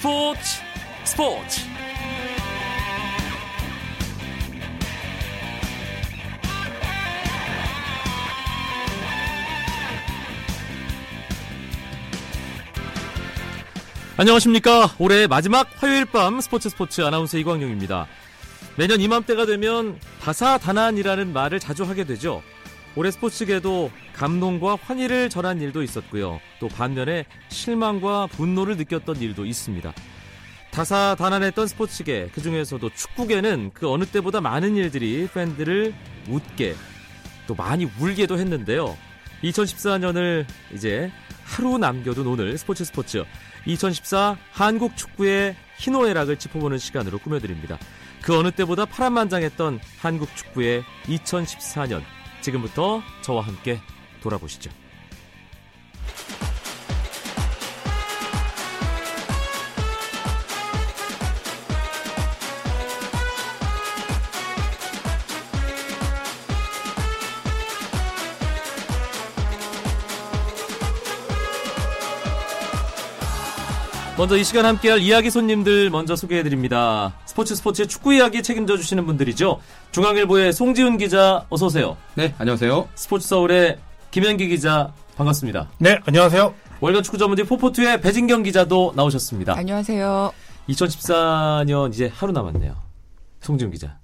스포츠 스포츠 안녕하십니까. 올해 마지막 화요일 밤 스포츠 스포츠 아나운서 이광용입니다. 매년 이맘때가 되면 다사다난이라는 말을 자주 하게 되죠. 올해 스포츠계도 감동과 환희를 전한 일도 있었고요. 또 반면에 실망과 분노를 느꼈던 일도 있습니다. 다사다난했던 스포츠계, 그 중에서도 축구계는 그 어느 때보다 많은 일들이 팬들을 웃게 또 많이 울게도 했는데요. 2014년을 이제 하루 남겨둔 오늘 스포츠 스포츠 2014 한국 축구의 희노애락을 짚어보는 시간으로 꾸며드립니다. 그 어느 때보다 파란만장했던 한국 축구의 2014년 지금부터 저와 함께 돌아보시죠. 먼저 이 시간 함께할 이야기 손님들 먼저 소개해드립니다. 스포츠 스포츠의 축구 이야기 책임져 주시는 분들이죠. 중앙일보의 송지훈 기자 어서 오세요. 네, 안녕하세요. 스포츠 서울의 김현기 기자 반갑습니다. 네, 안녕하세요. 월간 축구 전문지 포포투의 배진경 기자도 나오셨습니다. 안녕하세요. 2014년 이제 하루 남았네요. 송지훈 기자.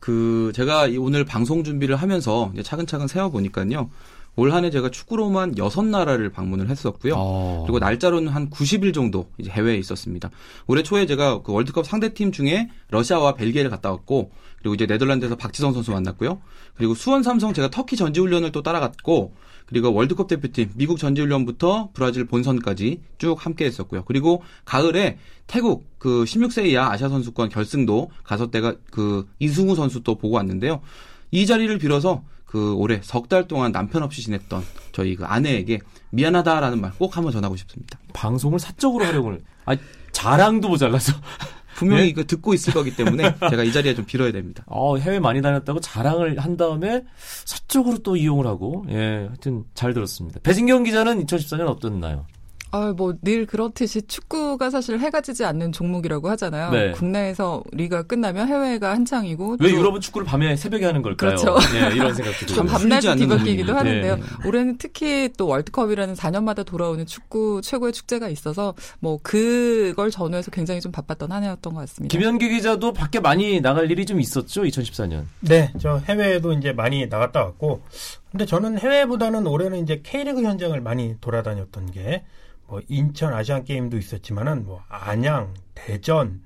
그 제가 오늘 방송 준비를 하면서 차근차근 세어 보니까요. 올 한해 제가 축구로만 여섯 나라를 방문을 했었고요. 어. 그리고 날짜로는 한 90일 정도 이제 해외에 있었습니다. 올해 초에 제가 그 월드컵 상대팀 중에 러시아와 벨기에를 갔다 왔고 그리고 이제 네덜란드에서 박지성 선수 만났고요. 그리고 수원 삼성 제가 터키 전지훈련을 또 따라갔고 그리고 월드컵 대표팀 미국 전지훈련부터 브라질 본선까지 쭉 함께 했었고요. 그리고 가을에 태국 그 16세 이하 아시아 선수권 결승도 가서 때가 그 이승우 선수 또 보고 왔는데요. 이 자리를 빌어서 그 올해 석 달 동안 남편 없이 지냈던 저희 그 아내에게 미안하다라는 말 꼭 한번 전하고 싶습니다. 방송을 사적으로 활용을 아 자랑도 모자라서 분명히 네? 이거 듣고 있을 거기 때문에 제가 이 자리에 좀 빌어야 됩니다. 어, 해외 많이 다녔다고 자랑을 한 다음에 사적으로 또 이용을 하고 예 하여튼 잘 들었습니다. 배진경 기자는 2014년 어땠나요? 아, 뭐, 늘 그렇듯이 축구가 사실 해가 지지 않는 종목이라고 하잖아요. 네. 국내에서 리가 끝나면 해외가 한창이고. 왜또 유럽은 축구를 밤에 새벽에 하는 걸까요? 그렇죠. 예, 이런 생각도. 밤- 밤낮이 뒤바뀌기도. 하는데요. 네. 올해는 특히 또 월드컵이라는 4년마다 돌아오는 축구 최고의 축제가 있어서 뭐 그걸 전후해서 굉장히 좀 바빴던 한 해였던 것 같습니다. 김현기 기자도 밖에 많이 나갈 일이 좀 있었죠, 2014년. 네, 저 해외에도 이제 많이 나갔다 왔고, 근데 저는 해외보다는 올해는 이제 K리그 현장을 많이 돌아다녔던 게, 뭐 인천 아시안 게임도 있었지만은 뭐 안양, 대전,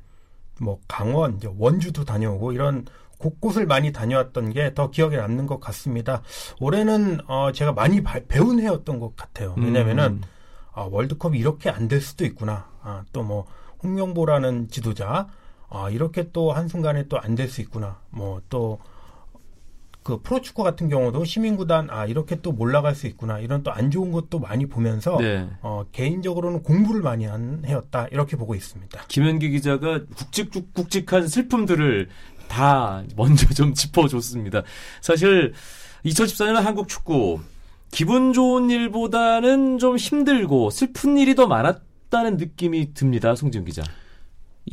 뭐 강원, 이제 원주도 다녀오고 이런 곳곳을 많이 다녀왔던 게 더 기억에 남는 것 같습니다. 올해는 어 제가 많이 바- 배운 해였던 것 같아요. 왜냐면은 음. 아, 월드컵이 이렇게 안 될 수도 있구나. 아, 또 뭐 홍명보라는 지도자 아, 이렇게 또 한순간에 또 안 될 수 있구나. 뭐또 그 프로축구 같은 경우도 시민구단 아 이렇게 또 몰라갈 수 있구나 이런 또 안 좋은 것도 많이 보면서 네. 어, 개인적으로는 공부를 많이 한 해였다 이렇게 보고 있습니다. 김현기 기자가 굵직굵직한 슬픔들을 다 먼저 좀 짚어줬습니다. 사실 2014년은 한국 축구 기분 좋은 일보다는 좀 힘들고 슬픈 일이 더 많았다는 느낌이 듭니다. 송지훈 기자.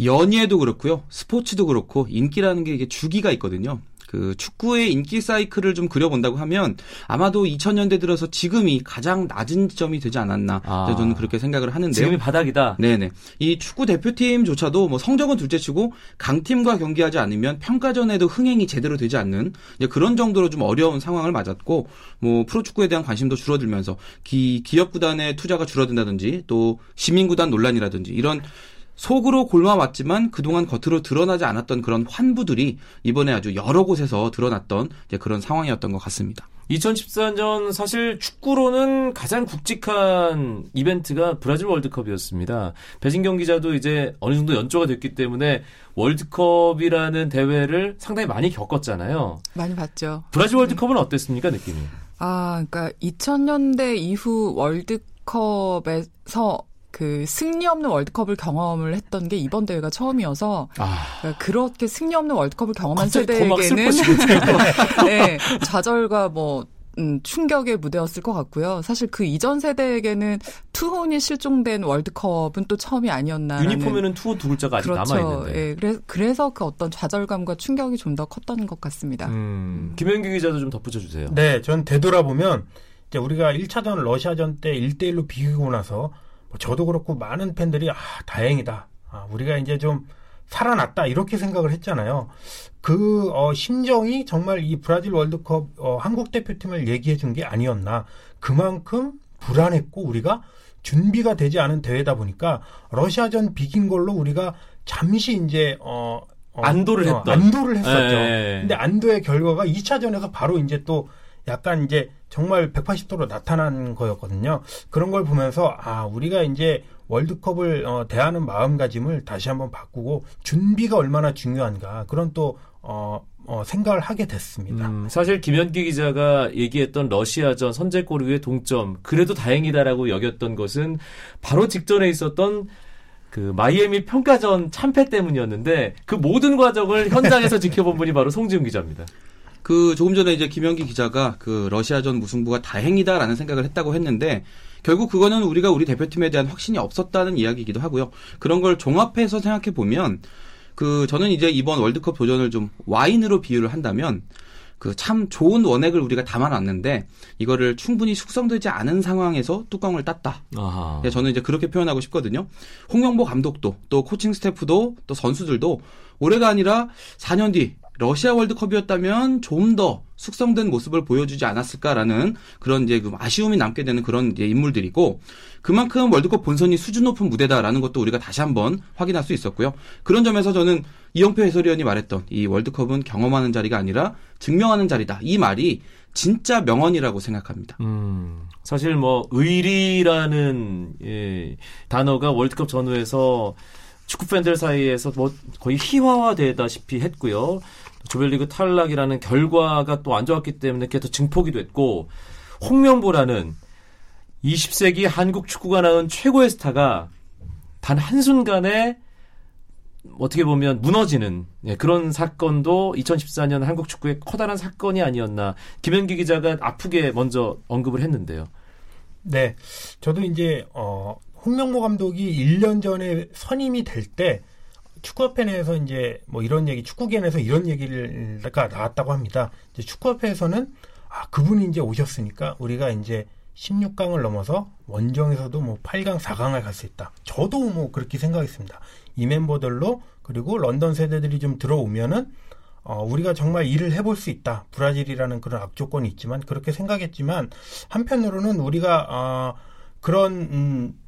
연예도 그렇고요. 스포츠도 그렇고 인기라는 게 이게 주기가 있거든요. 그 축구의 인기 사이클을 좀 그려본다고 하면 아마도 2000년대 들어서 지금이 가장 낮은 지점이 되지 않았나 아. 저는 그렇게 생각을 하는데요. 지금이 바닥이다. 네네. 이 축구 대표팀조차도 뭐 성적은 둘째치고 강팀과 경기하지 않으면 평가전에도 흥행이 제대로 되지 않는 이제 그런 정도로 좀 어려운 상황을 맞았고 뭐 프로축구에 대한 관심도 줄어들면서 기, 기업 구단의 투자가 줄어든다든지 또 시민 구단 논란이라든지 이런 속으로 골마왔지만 그동안 겉으로 드러나지 않았던 그런 환부들이 이번에 아주 여러 곳에서 드러났던 이제 그런 상황이었던 것 같습니다. 2014년 사실 축구로는 가장 굵직한 이벤트가 브라질 월드컵이었습니다. 배진경 기자도 이제 어느 정도 연조가 됐기 때문에 월드컵이라는 대회를 상당히 많이 겪었잖아요. 많이 봤죠. 브라질 월드컵은 어땠습니까, 느낌이? 아, 그러니까 2000년대 이후 월드컵에서 그 승리 없는 월드컵을 경험을 했던 게 이번 대회가 처음이어서 아, 그러니까 그렇게 승리 없는 월드컵을 경험한 세대에게는 네, 좌절과 뭐 음, 충격의 무대였을 것 같고요. 사실 그 이전 세대에게는 투혼이 실종된 월드컵은 또 처음이 아니었나. 유니폼에는 투혼 두 글자가 아직 그렇죠. 남아 있는데. 예, 그래서 그래서 그 어떤 좌절감과 충격이 좀 더 컸던 것 같습니다. 음, 김현규 기자도 좀 덧붙여 주세요. 네, 전 되돌아보면 이제 우리가 1차전 러시아전 때 1대1로 비기고 나서 뭐 저도 그렇고 많은 팬들이 아, 다행이다. 아, 우리가 이제 좀 살아났다 이렇게 생각을 했잖아요. 그 어, 심정이 정말 이 브라질 월드컵 어, 한국 대표팀을 얘기해 준 게 아니었나. 그만큼 불안했고 우리가 준비가 되지 않은 대회다 보니까 러시아전 비긴 걸로 우리가 잠시 이제 어, 어, 안도를 어, 했던. 안도를 했었죠. 예. 근데 안도의 결과가 2차전에서 바로 이제 또 약간 이제 정말 180도로 나타난 거였거든요. 그런 걸 보면서 아 우리가 이제 월드컵을 어, 대하는 마음가짐을 다시 한번 바꾸고 준비가 얼마나 중요한가 그런 또 어, 어, 생각을 하게 됐습니다. 음, 사실 김현규 기자가 얘기했던 러시아전 선제골 이후의 동점 그래도 다행이다라고 여겼던 것은 바로 직전에 있었던 그 마이애미 평가전 참패 때문이었는데 그 모든 과정을 현장에서 지켜본 분이 바로 송지훈 기자입니다. 그 조금 전에 이제 김영기 기자가 그 러시아전 무승부가 다행이다라는 생각을 했다고 했는데 결국 그거는 우리가 우리 대표팀에 대한 확신이 없었다는 이야기이기도 하고요. 그런 걸 종합해서 생각해 보면 그 저는 이제 이번 월드컵 도전을 좀 와인으로 비유를 한다면 그 참 좋은 원액을 우리가 담아놨는데 이거를 충분히 숙성되지 않은 상황에서 뚜껑을 땄다. 아하. 네, 저는 이제 그렇게 표현하고 싶거든요. 홍명보 감독도 또 코칭 스태프도 또 선수들도 올해가 아니라 4년 뒤 러시아 월드컵이었다면 좀 더 숙성된 모습을 보여주지 않았을까라는 그런 이제 그 아쉬움이 남게 되는 그런 인물들이고 그만큼 월드컵 본선이 수준 높은 무대다라는 것도 우리가 다시 한번 확인할 수 있었고요. 그런 점에서 저는 이영표 해설위원이 말했던 이 월드컵은 경험하는 자리가 아니라 증명하는 자리다. 이 말이 진짜 명언이라고 생각합니다. 음, 사실 뭐 의리라는 예, 단어가 월드컵 전후에서 축구 팬들 사이에서 뭐 거의 희화화되다시피 했고요. 조별리그 탈락이라는 결과가 또 안 좋았기 때문에 더 증폭이 됐고 홍명보라는 20세기 한국 축구가 낳은 최고의 스타가 단 한순간에 어떻게 보면 무너지는 예, 그런 사건도 2014년 한국 축구의 커다란 사건이 아니었나 김현기 기자가 아프게 먼저 언급을 했는데요. 네, 저도 이제 어, 홍명보 감독이 1년 전에 선임이 될 때 축구협회 내에서 이제 뭐 이런 얘기, 축구계 내에서 이런 얘기가 나왔다고 합니다. 이제 축구협회에서는 아 그분이 이제 오셨으니까 우리가 이제 16강을 넘어서 원정에서도 뭐 8강, 4강을 갈 수 있다. 저도 뭐 그렇게 생각했습니다. 이 멤버들로 그리고 런던 세대들이 좀 들어오면은 어, 우리가 정말 일을 해볼 수 있다. 브라질이라는 그런 악조건이 있지만 그렇게 생각했지만 한편으로는 우리가 어, 그런 음,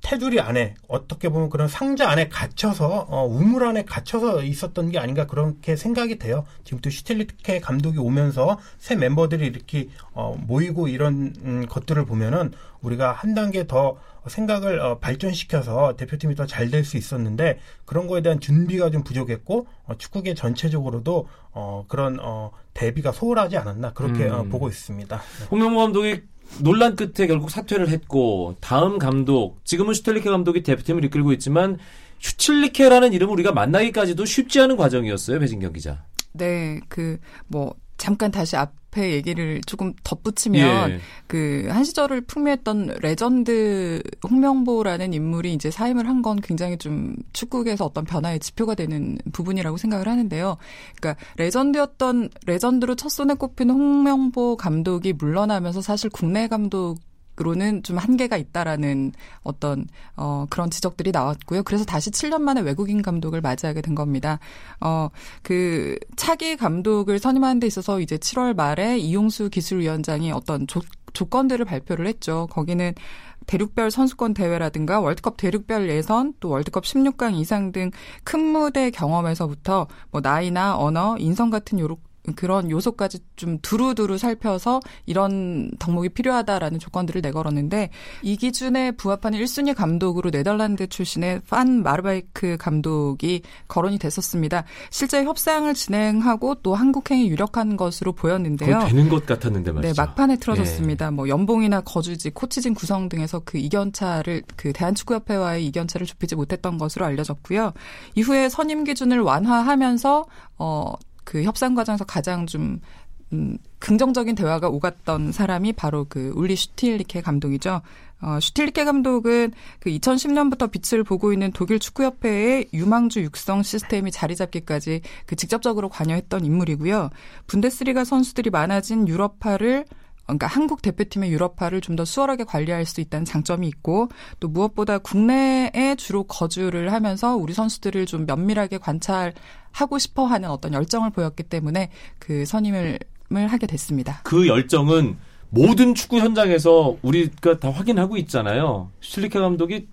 테두리 안에 어떻게 보면 그런 상자 안에 갇혀서 어, 우물 안에 갇혀서 있었던 게 아닌가 그렇게 생각이 돼요. 지금 또 슈틸리케 감독이 오면서 새 멤버들이 이렇게 어, 모이고 이런 음, 것들을 보면은 우리가 한 단계 더 생각을 어, 발전시켜서 대표팀이 더 잘 될 수 있었는데 그런 거에 대한 준비가 좀 부족했고 어, 축구계 전체적으로도 어, 그런 어, 대비가 소홀하지 않았나 그렇게 음. 어, 보고 있습니다. 네. 홍명보 감독이 논란 끝에 결국 사퇴를 했고 다음 감독 지금은 슈틸리케 감독이 대표팀을 이끌고 있지만 슈틸리케라는 이름을 우리가 만나기까지도 쉽지 않은 과정이었어요 배진경 기자. 네, 그 뭐 잠깐 다시 앞 에 얘기를 조금 덧붙이면 예. 그한 시절을 풍미했던 레전드 홍명보라는 인물이 이제 사임을 한 건 굉장히 좀 축구계에서 어떤 변화의 지표가 되는 부분이라고 생각을 하는데요. 그러니까 legend였던 legend로 첫 손에 꼽힌 홍명보 감독이 물러나면서 사실 국내 감독 으로는 좀 한계가 있다라는 어떤 어 그런 지적들이 나왔고요. 그래서 다시 7년 만에 외국인 감독을 맞이하게 된 겁니다. 어그 차기 감독을 선임하는 데 있어서 이제 7월 말에 이용수 기술위원장이 어떤 조, 조건들을 발표를 했죠. 거기는 대륙별 선수권 대회라든가 월드컵 대륙별 예선 또 월드컵 16강 이상 등 큰 무대 경험에서부터 뭐 나이나 언어, 인성 같은 요런 그런 요소까지 좀 두루두루 살펴서 이런 덕목이 필요하다라는 조건들을 내걸었는데 이 기준에 부합하는 1순위 감독으로 네덜란드 출신의 판 마르바이크 감독이 거론이 됐었습니다. 실제 협상을 진행하고 또 한국행이 유력한 것으로 보였는데요. 되는 것 같았는데 말이죠. 네, 막판에 틀어졌습니다. 뭐 연봉이나 거주지, 코치진 구성 등에서 그 이견차를 그 대한축구협회와의 이견차를 좁히지 못했던 것으로 알려졌고요. 이후에 선임 기준을 완화하면서 어 그 협상 과정에서 가장 좀 음, 긍정적인 대화가 오갔던 사람이 바로 그 울리 슈틸리케 감독이죠. 어, 슈틸리케 감독은 그 2010년부터 빛을 보고 있는 독일 축구협회의 유망주 육성 시스템이 자리 잡기까지 그 직접적으로 관여했던 인물이고요. 분데스리가 선수들이 많아진 유럽파를 그러니까 한국 대표팀의 유럽파를 좀 더 수월하게 관리할 수 있다는 장점이 있고 또 무엇보다 국내에 주로 거주를 하면서 우리 선수들을 좀 면밀하게 관찰 하고 싶어 하는 어떤 열정을 보였기 때문에 그 선임을 하게 됐습니다. 그 열정은 모든 축구 현장에서 우리가 다 확인하고 있잖아요. 실리케 감독이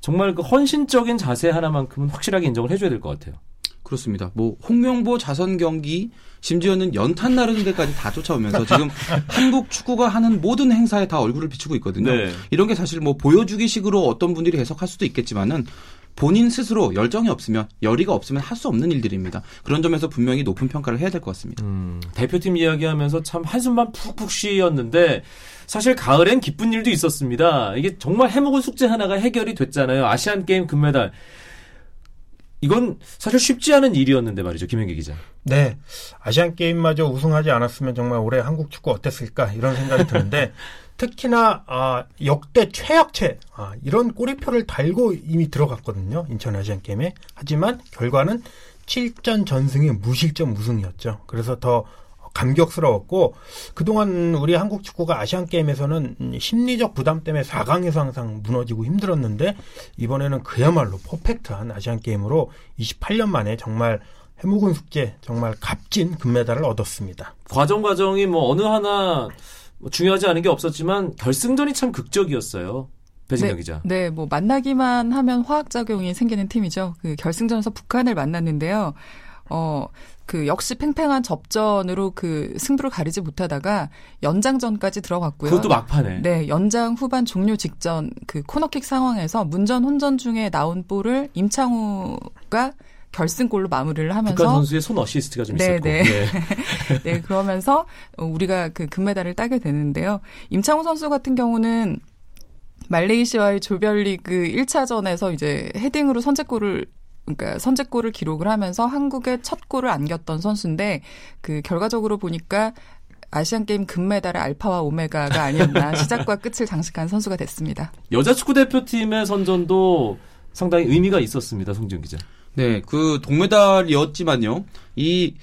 정말 그 헌신적인 자세 하나만큼은 확실하게 인정을 해줘야 될 것 같아요. 그렇습니다. 뭐 홍명보 자선 경기 심지어는 연탄 나르는 데까지 다 쫓아오면서 지금 한국 축구가 하는 모든 행사에 다 얼굴을 비추고 있거든요. 네. 이런 게 사실 뭐 보여주기식으로 어떤 분들이 해석할 수도 있겠지만은 본인 스스로 열정이 없으면 열의가 없으면 할 수 없는 일들입니다. 그런 점에서 분명히 높은 평가를 해야 될 것 같습니다. 음, 대표팀 이야기하면서 참 한숨만 푹푹 쉬었는데 사실 가을엔 기쁜 일도 있었습니다. 이게 정말 해먹은 숙제 하나가 해결이 됐잖아요. 아시안 게임 금메달. 이건 사실 쉽지 않은 일이었는데 말이죠, 김현기 기자. 네. 아시안 게임마저 우승하지 않았으면 정말 올해 한국 축구 어땠을까 이런 생각이 드는데 특히나 아, 역대 최악체 아, 이런 꼬리표를 달고 이미 들어갔거든요. 인천 아시안 게임에. 하지만 결과는 7전 전승의 무실점 우승이었죠. 그래서 더 감격스러웠고 그동안 우리 한국 축구가 아시안 게임에서는 심리적 부담 때문에 4강에서 항상 무너지고 힘들었는데 이번에는 그야말로 퍼펙트한 아시안 게임으로 28년 만에 정말 해묵은 숙제 정말 값진 금메달을 얻었습니다. 과정 과정이 뭐 어느 하나 뭐 중요하지 않은 게 없었지만 결승전이 참 극적이었어요. 배진경 네, 기자. 네, 뭐 만나기만 하면 화학 작용이 생기는 팀이죠. 그 결승전에서 북한을 만났는데요. 어, 그 역시 팽팽한 접전으로 그 승부를 가리지 못하다가 연장전까지 들어갔고요. 그것도 막판에. 네, 연장 후반 종료 직전 그 코너킥 상황에서 문전 혼전 중에 나온 볼을 임창우가 결승골로 마무리를 하면서 북한 선수의 손 어시스트가 좀 네, 있었고. 네. 네. 네, 그러면서 우리가 그 금메달을 따게 되는데요. 임창우 선수 같은 경우는 말레이시아의 조별리그 1차전에서 이제 헤딩으로 선제골을 그러니까 선제골을 기록을 하면서 한국의 첫 골을 안겼던 선수인데 그 결과적으로 보니까 아시안 게임 금메달의 알파와 오메가가 아니었나 시작과 끝을 장식한 선수가 됐습니다. 여자 축구 대표팀의 선전도 상당히 의미가 있었습니다, 송지훈 기자. 네, 그 동메달이었지만요. 이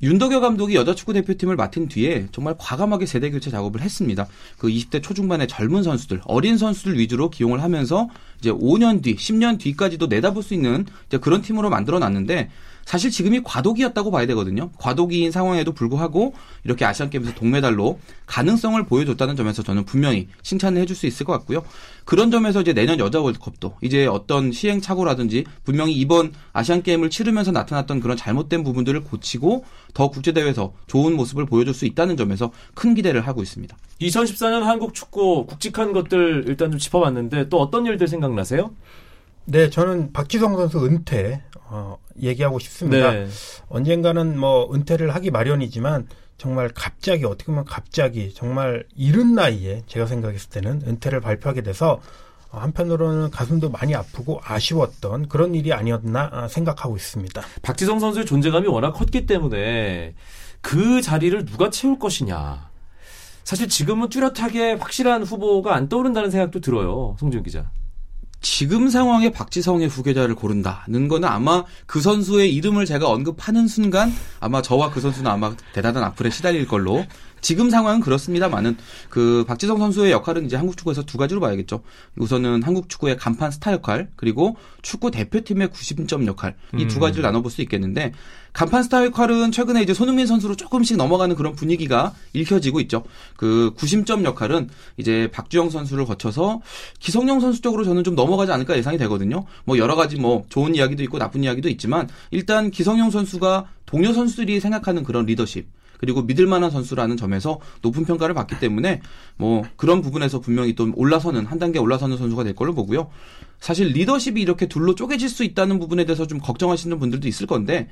윤덕여 감독이 여자 축구 대표팀을 맡은 뒤에 정말 과감하게 세대 교체 작업을 했습니다. 그 20대 초중반의 젊은 선수들, 어린 선수들 위주로 기용을 하면서 이제 5년 뒤, 10년 뒤까지도 내다볼 수 있는 그런 팀으로 만들어 놨는데 사실 지금이 과도기였다고 봐야 되거든요. 과도기인 상황에도 불구하고 이렇게 아시안 게임에서 동메달로 가능성을 보여줬다는 점에서 저는 분명히 칭찬을 해줄 수 있을 것 같고요. 그런 점에서 이제 내년 여자 월드컵도 이제 어떤 시행착오라든지 분명히 이번 아시안 게임을 치르면서 나타났던 그런 잘못된 부분들을 고치고 더 국제 대회에서 좋은 모습을 보여줄 수 있다는 점에서 큰 기대를 하고 있습니다. 2014년 한국 축구 굵직한 것들 일단 좀 짚어봤는데 또 어떤 일들 생각나세요? 네, 저는 박지성 선수 은퇴 어, 얘기하고 싶습니다. 네. 언젠가는 뭐 은퇴를 하기 마련이지만 정말 갑자기 어떻게 보면 갑자기 정말 이른 나이에 제가 생각했을 때는 은퇴를 발표하게 돼서 한편으로는 가슴도 많이 아프고 아쉬웠던 그런 일이 아니었나 생각하고 있습니다. 박지성 선수의 존재감이 워낙 컸기 때문에 그 자리를 누가 채울 것이냐. 사실 지금은 뚜렷하게 확실한 후보가 안 떠오른다는 생각도 들어요. 송지훈 기자. 지금 상황에 박지성의 후계자를 고른다는 거는 아마 그 선수의 이름을 제가 언급하는 순간 아마 저와 그 선수는 아마 대단한 악플에 시달릴 걸로 지금 상황은 그렇습니다만은 그 박지성 선수의 역할은 이제 한국 축구에서 두 가지로 봐야겠죠. 우선은 한국 축구의 간판 스타 역할 그리고 축구 대표팀의 90점 역할 이두 음. 가지를 나눠볼 수 있겠는데 간판 스타 역할은 최근에 이제 손흥민 선수로 조금씩 넘어가는 그런 분위기가 읽혀지고 있죠. 그 90점 역할은 이제 박주영 선수를 거쳐서 기성용 선수 쪽으로 저는 좀 넘어가지 않을까 예상이 되거든요. 뭐 여러 가지 뭐 좋은 이야기도 있고 나쁜 이야기도 있지만 일단 기성용 선수가 동료 선수들이 생각하는 그런 리더십 그리고 믿을 만한 선수라는 점에서 높은 평가를 받기 때문에 뭐 그런 부분에서 분명히 또 올라서는 한 단계 올라서는 선수가 될 걸로 보고요. 사실 리더십이 이렇게 둘로 쪼개질 수 있다는 부분에 대해서 좀 걱정하시는 분들도 있을 건데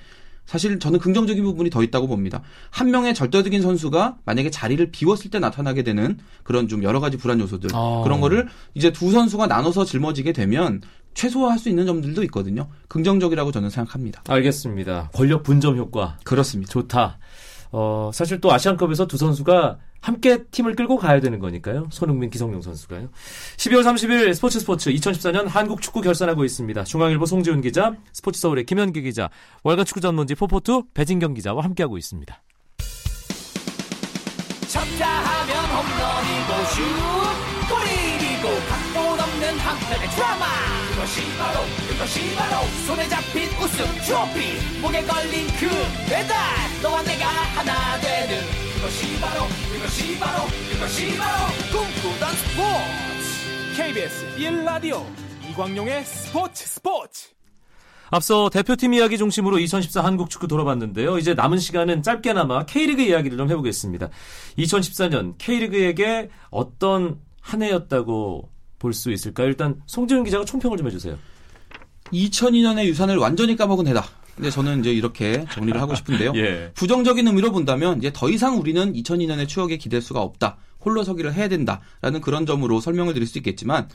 사실 저는 긍정적인 부분이 더 있다고 봅니다. 한 명의 절대적인 선수가 만약에 자리를 비웠을 때 나타나게 되는 그런 좀 여러 가지 불안 요소들 아. 그런 거를 이제 두 선수가 나눠서 짊어지게 되면 최소화할 수 있는 점들도 있거든요. 긍정적이라고 저는 생각합니다. 알겠습니다. 권력 분점 효과 그렇습니다. 좋다. 어, 사실 또 아시안컵에서 두 선수가 함께 팀을 끌고 가야 되는 거니까요. 손흥민, 기성용 선수가요. 12월 30일 스포츠 스포츠 2014년 한국 축구 결산하고 있습니다. 중앙일보 송지훈 기자, 스포츠 서울의 김현기 기자, 월간 축구 전문지 포포투 배진경 기자와 함께하고 있습니다. 한편의 드라마. 그것이 바로 그것이 바로 손에 잡힌 우승 트로피. 목에 걸린 그 배달. 너와 내가 하나 되는 그것이 바로 그것이 바로 그것이 바로 꿈꾸던 스포츠. KBS 1라디오 이광용의 스포츠 스포츠. 앞서 대표팀 이야기 중심으로 2014 한국 축구 돌아봤는데요. 이제 남은 시간은 짧게나마 K리그 이야기를 좀 해보겠습니다. 2014년 K리그에게 어떤 한 해였다고 볼 수 있을까요? 일단 송지훈 기자가 총평을 좀 해주세요. 2002년의 유산을 완전히 까먹은 해다. 근데 저는 이제 이렇게 정리를 하고 싶은데요. 예. 부정적인 의미로 본다면 이제 더 이상 우리는 2002년의 추억에 기댈 수가 없다. 홀로 서기를 해야 된다라는 그런 점으로 설명을 드릴 수 있겠지만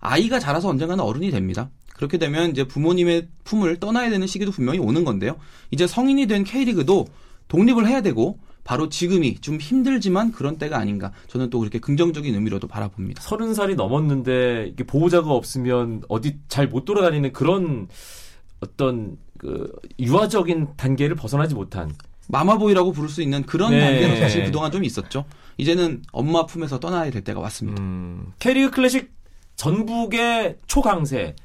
아이가 자라서 언젠가는 어른이 됩니다. 그렇게 되면 이제 부모님의 품을 떠나야 되는 시기도 분명히 오는 건데요. 이제 성인이 된 K리그도 독립을 해야 되고 바로 지금이 좀 힘들지만 그런 때가 아닌가. 저는 또 그렇게 긍정적인 의미로도 바라봅니다. 서른 살이 넘었는데 이게 보호자가 없으면 어디 잘 못 돌아다니는 그런 어떤 그 유아적인 단계를 벗어나지 못한 마마보이라고 부를 수 있는 그런 네. 단계는 사실 그동안 좀 있었죠. 이제는 엄마 품에서 떠나야 될 때가 왔습니다. 음, K리그 클래식 전북의 초강세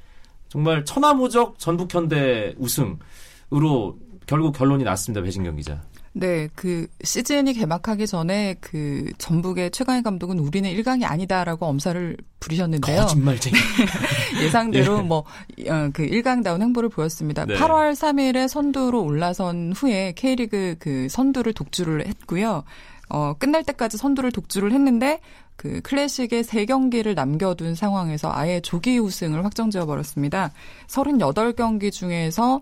정말 천하무적 전북 현대 우승으로 결국 결론이 났습니다. 배진경 기자. 네, 그 시즌이 개막하기 전에 그 전북의 최강희 감독은 우리는 1강이 아니다라고 엄살을 부리셨는데요. 거짓말쟁이. 예상대로 예. 뭐, 어, 그 1강다운 행보를 보였습니다. 네. 8월 3일에 선두로 올라선 후에 K리그 그 선두를 독주를 했고요. 어, 끝날 때까지 선두를 독주를 했는데 그 클래식의 3경기를 남겨둔 상황에서 아예 조기 우승을 확정 지어 버렸습니다. 38경기 중에서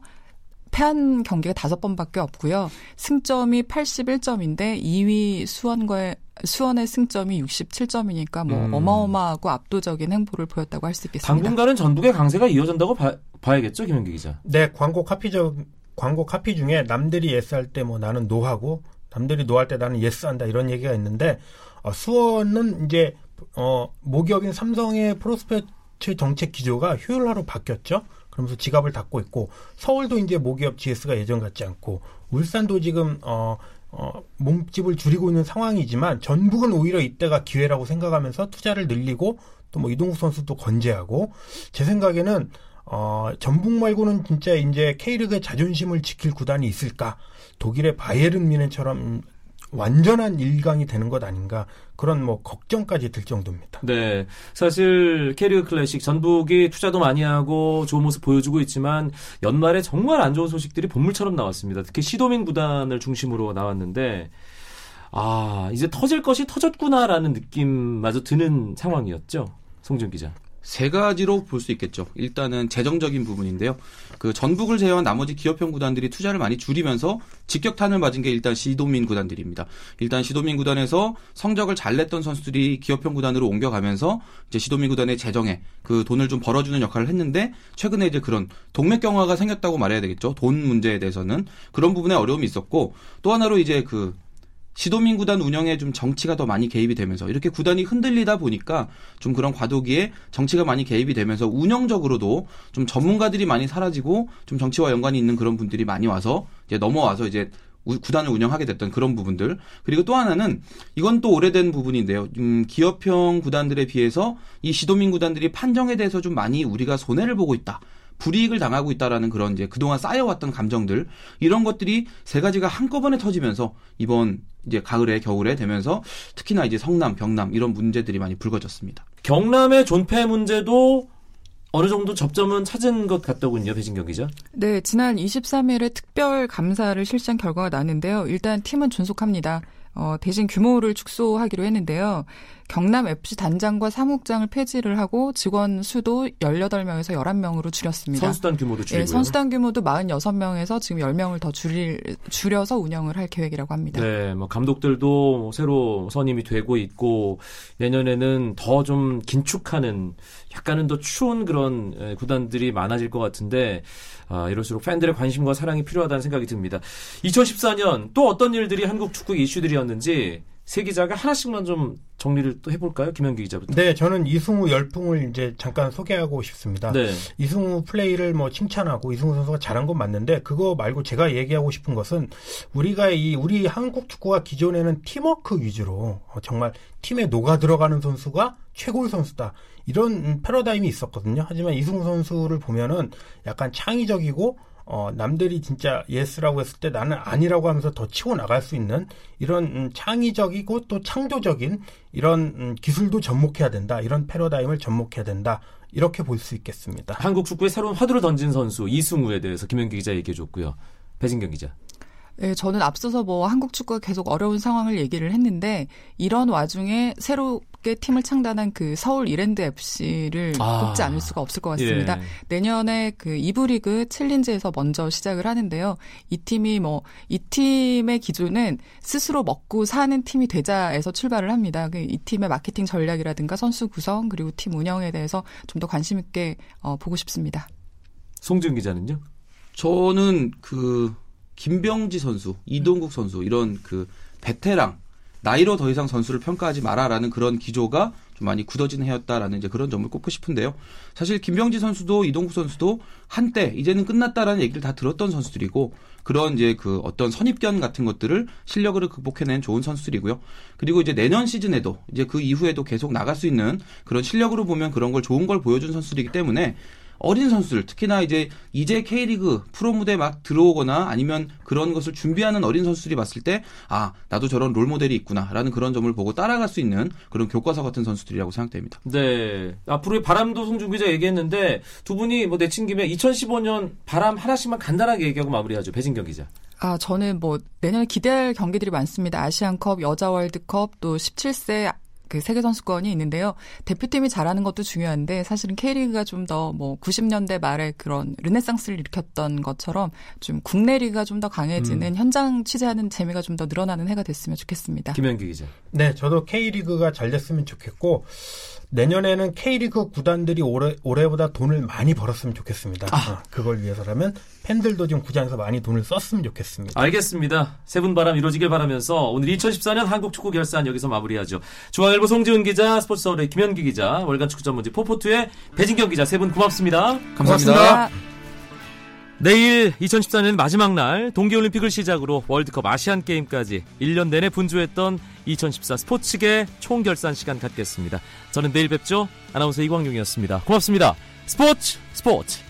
패한 경기가 5번밖에 없고요. 승점이 81점인데 2위 수원과의 수원의 승점이 67점이니까 뭐 음. 어마어마하고 압도적인 행보를 보였다고 할 수 있겠습니다. 당분간은 전북의 강세가 이어진다고 봐, 봐야겠죠, 김현기 기자. 네, 광고 카피적 광고 카피 중에 남들이 예스할 때 뭐 나는 노하고 남들이 노할 때 나는 예스한다 이런 얘기가 있는데 어, 수원은 이제 어, 모기업인 삼성의 프로스페트 정책 기조가 휴일화로 바뀌었죠. 그러면서 지갑을 닫고 있고 서울도 이제 모기업 GS가 예전 같지 않고 울산도 지금 어, 어, 몸집을 줄이고 있는 상황이지만 전북은 오히려 이때가 기회라고 생각하면서 투자를 늘리고 또 뭐 이동국 선수도 건재하고 제 생각에는 어, 전북 말고는 진짜 이제 K리그의 자존심을 지킬 구단이 있을까? 독일의 바이에른 미넨처럼 완전한 일강이 되는 것 아닌가? 그런 뭐 걱정까지 들 정도입니다. 네. 사실 캐리어 클래식 전북이 투자도 많이 하고 좋은 모습 보여주고 있지만 연말에 정말 안 좋은 소식들이 본물처럼 나왔습니다. 특히 시도민 구단을 중심으로 나왔는데 아, 이제 터질 것이 터졌구나라는 느낌마저 드는 상황이었죠. 송준 기자. 세 가지로 볼 수 있겠죠. 일단은 재정적인 부분인데요. 그 전북을 제외한 나머지 기업형 구단들이 투자를 많이 줄이면서 직격탄을 맞은 게 일단 시도민 구단들입니다. 일단 시도민 구단에서 성적을 잘 냈던 선수들이 기업형 구단으로 옮겨가면서 이제 시도민 구단의 재정에 그 돈을 좀 벌어주는 역할을 했는데 최근에 이제 그런 동맥 경화가 생겼다고 말해야 되겠죠. 돈 문제에 대해서는 그런 부분에 어려움이 있었고 또 하나로 이제 그 시도민 구단 운영에 좀 정치가 더 많이 개입이 되면서 이렇게 구단이 흔들리다 보니까 좀 그런 과도기에 정치가 많이 개입이 되면서 운영적으로도 좀 전문가들이 많이 사라지고 좀 정치와 연관이 있는 그런 분들이 많이 와서 이제 넘어와서 이제 우- 구단을 운영하게 됐던 그런 부분들 그리고 또 하나는 이건 또 오래된 부분인데요. 음, 기업형 구단들에 비해서 이 시도민 구단들이 판정에 대해서 좀 많이 우리가 손해를 보고 있다. 불이익을 당하고 있다라는 그런 이제 그동안 쌓여왔던 감정들 이런 것들이 세 가지가 한꺼번에 터지면서 이번 이제 가을에 겨울에 되면서 특히나 이제 성남, 경남 이런 문제들이 많이 불거졌습니다. 경남의 존폐 문제도 어느 정도 접점은 찾은 것 같더군요, 배진경 기자. 네, 지난 23일에 특별 감사를 실시한 결과가 나는데요. 일단 팀은 존속합니다. 어, 대신 규모를 축소하기로 했는데요. 경남 FC 단장과 사무국장을 폐지를 하고 직원 수도 18명에서 11명으로 줄였습니다. 선수단 규모도 줄이고요. 예, 선수단 규모도 46명에서 지금 10명을 더 줄일, 줄여서 운영을 할 계획이라고 합니다. 네, 뭐 감독들도 뭐 새로 선임이 되고 있고 내년에는 더 좀 긴축하는 약간은 더 추운 그런 에, 구단들이 많아질 것 같은데 아, 이럴수록 팬들의 관심과 사랑이 필요하다는 생각이 듭니다. 2014년 또 어떤 일들이 한국 축구 이슈들이었는 지 세 기자가 하나씩만 좀 정리를 또 해볼까요? 김현기 기자부터. 네, 저는 이승우 열풍을 이제 잠깐 소개하고 싶습니다. 네. 이승우 플레이를 뭐 칭찬하고 이승우 선수가 잘한 건 맞는데 그거 말고 제가 얘기하고 싶은 것은 우리가 이 우리 한국 축구가 기존에는 팀워크 위주로 어, 정말 팀에 녹아 들어가는 선수가 최고의 선수다. 이런 음, 패러다임이 있었거든요. 하지만 이승우 선수를 보면은 약간 창의적이고 어, 남들이 진짜 yes라고 했을 때 나는 아니라고 하면서 더 치고 나갈 수 있는 이런 음, 창의적이고 또 창조적인 이런 음, 기술도 접목해야 된다. 이런 패러다임을 접목해야 된다. 이렇게 볼 수 있겠습니다. 한국 축구에 새로운 화두를 던진 선수 이승우에 대해서 김현기 기자 얘기해 줬고요. 배진경 기자. 네, 저는 앞서서 뭐 한국 축구가 계속 어려운 상황을 얘기를 했는데 이런 와중에 새롭게 팀을 창단한 그 서울 이랜드 FC를 아. 꼽지 않을 수가 없을 것 같습니다. 예. 내년에 그 2부 리그 챌린지에서 먼저 시작을 하는데요. 이 팀이 뭐 이 팀의 기준은 스스로 먹고 사는 팀이 되자에서 출발을 합니다. 그이 팀의 마케팅 전략이라든가 선수 구성 그리고 팀 운영에 대해서 좀 더 관심 있게 어, 보고 싶습니다. 송지은 기자는요? 저는 그 김병지 선수, 이동국 선수 이런 그 베테랑 나이로 더 이상 선수를 평가하지 마라라는 그런 기조가 좀 많이 굳어진 해였다라는 이제 그런 점을 꼽고 싶은데요. 사실 김병지 선수도 이동국 선수도 한때 이제는 끝났다라는 얘기를 다 들었던 선수들이고 그런 이제 그 어떤 선입견 같은 것들을 실력으로 극복해낸 좋은 선수들이고요. 그리고 이제 내년 시즌에도 이제 그 이후에도 계속 나갈 수 있는 그런 실력으로 보면 그런 걸 좋은 걸 보여준 선수들이기 때문에 어린 선수들 특히나 이제 이제 K리그 프로 무대 막 들어오거나 아니면 그런 것을 준비하는 어린 선수들이 봤을 때 아 나도 저런 롤 모델이 있구나라는 그런 점을 보고 따라갈 수 있는 그런 교과서 같은 선수들이라고 생각됩니다. 네. 앞으로의 바람도 송준 기자 얘기했는데 두 분이 뭐 내친 김에 2015년 바람 하나씩만 간단하게 얘기하고 마무리하죠. 배진경 기자. 아, 저는 뭐 내년에 기대할 경기들이 많습니다. 아시안컵, 여자 월드컵, 또 17세 그 세계 선수권이 있는데요. 대표팀이 잘하는 것도 중요한데 사실은 K리그가 좀 더 뭐 90년대 말에 그런 르네상스를 일으켰던 것처럼 좀 국내 리그가 좀 더 강해지는 현장 취재하는 재미가 좀 더 늘어나는 해가 됐으면 좋겠습니다. 김현기 기자. 네, 저도 K리그가 잘 됐으면 좋겠고 내년에는 K리그 구단들이 올해 올해보다 돈을 많이 벌었으면 좋겠습니다. 아, 그걸 위해서라면 팬들도 좀 구장에서 많이 돈을 썼으면 좋겠습니다. 알겠습니다. 세분 바람 이루어지길 바라면서 오늘 2014년 한국 축구 결산 여기서 마무리하죠. 중앙일보 송지훈 기자, 스포츠서울의 김현기 기자, 월간 축구 전문지 포포투의 배진경 기자 세 분 고맙습니다. 감사합니다. 내일 2014년 마지막 날 동계올림픽을 시작으로 월드컵 아시안게임까지 1년 내내 분주했던 2014 스포츠계 총결산 시간 갖겠습니다. 저는 내일 뵙죠. 아나운서 이광용이었습니다. 고맙습니다. 스포츠 스포츠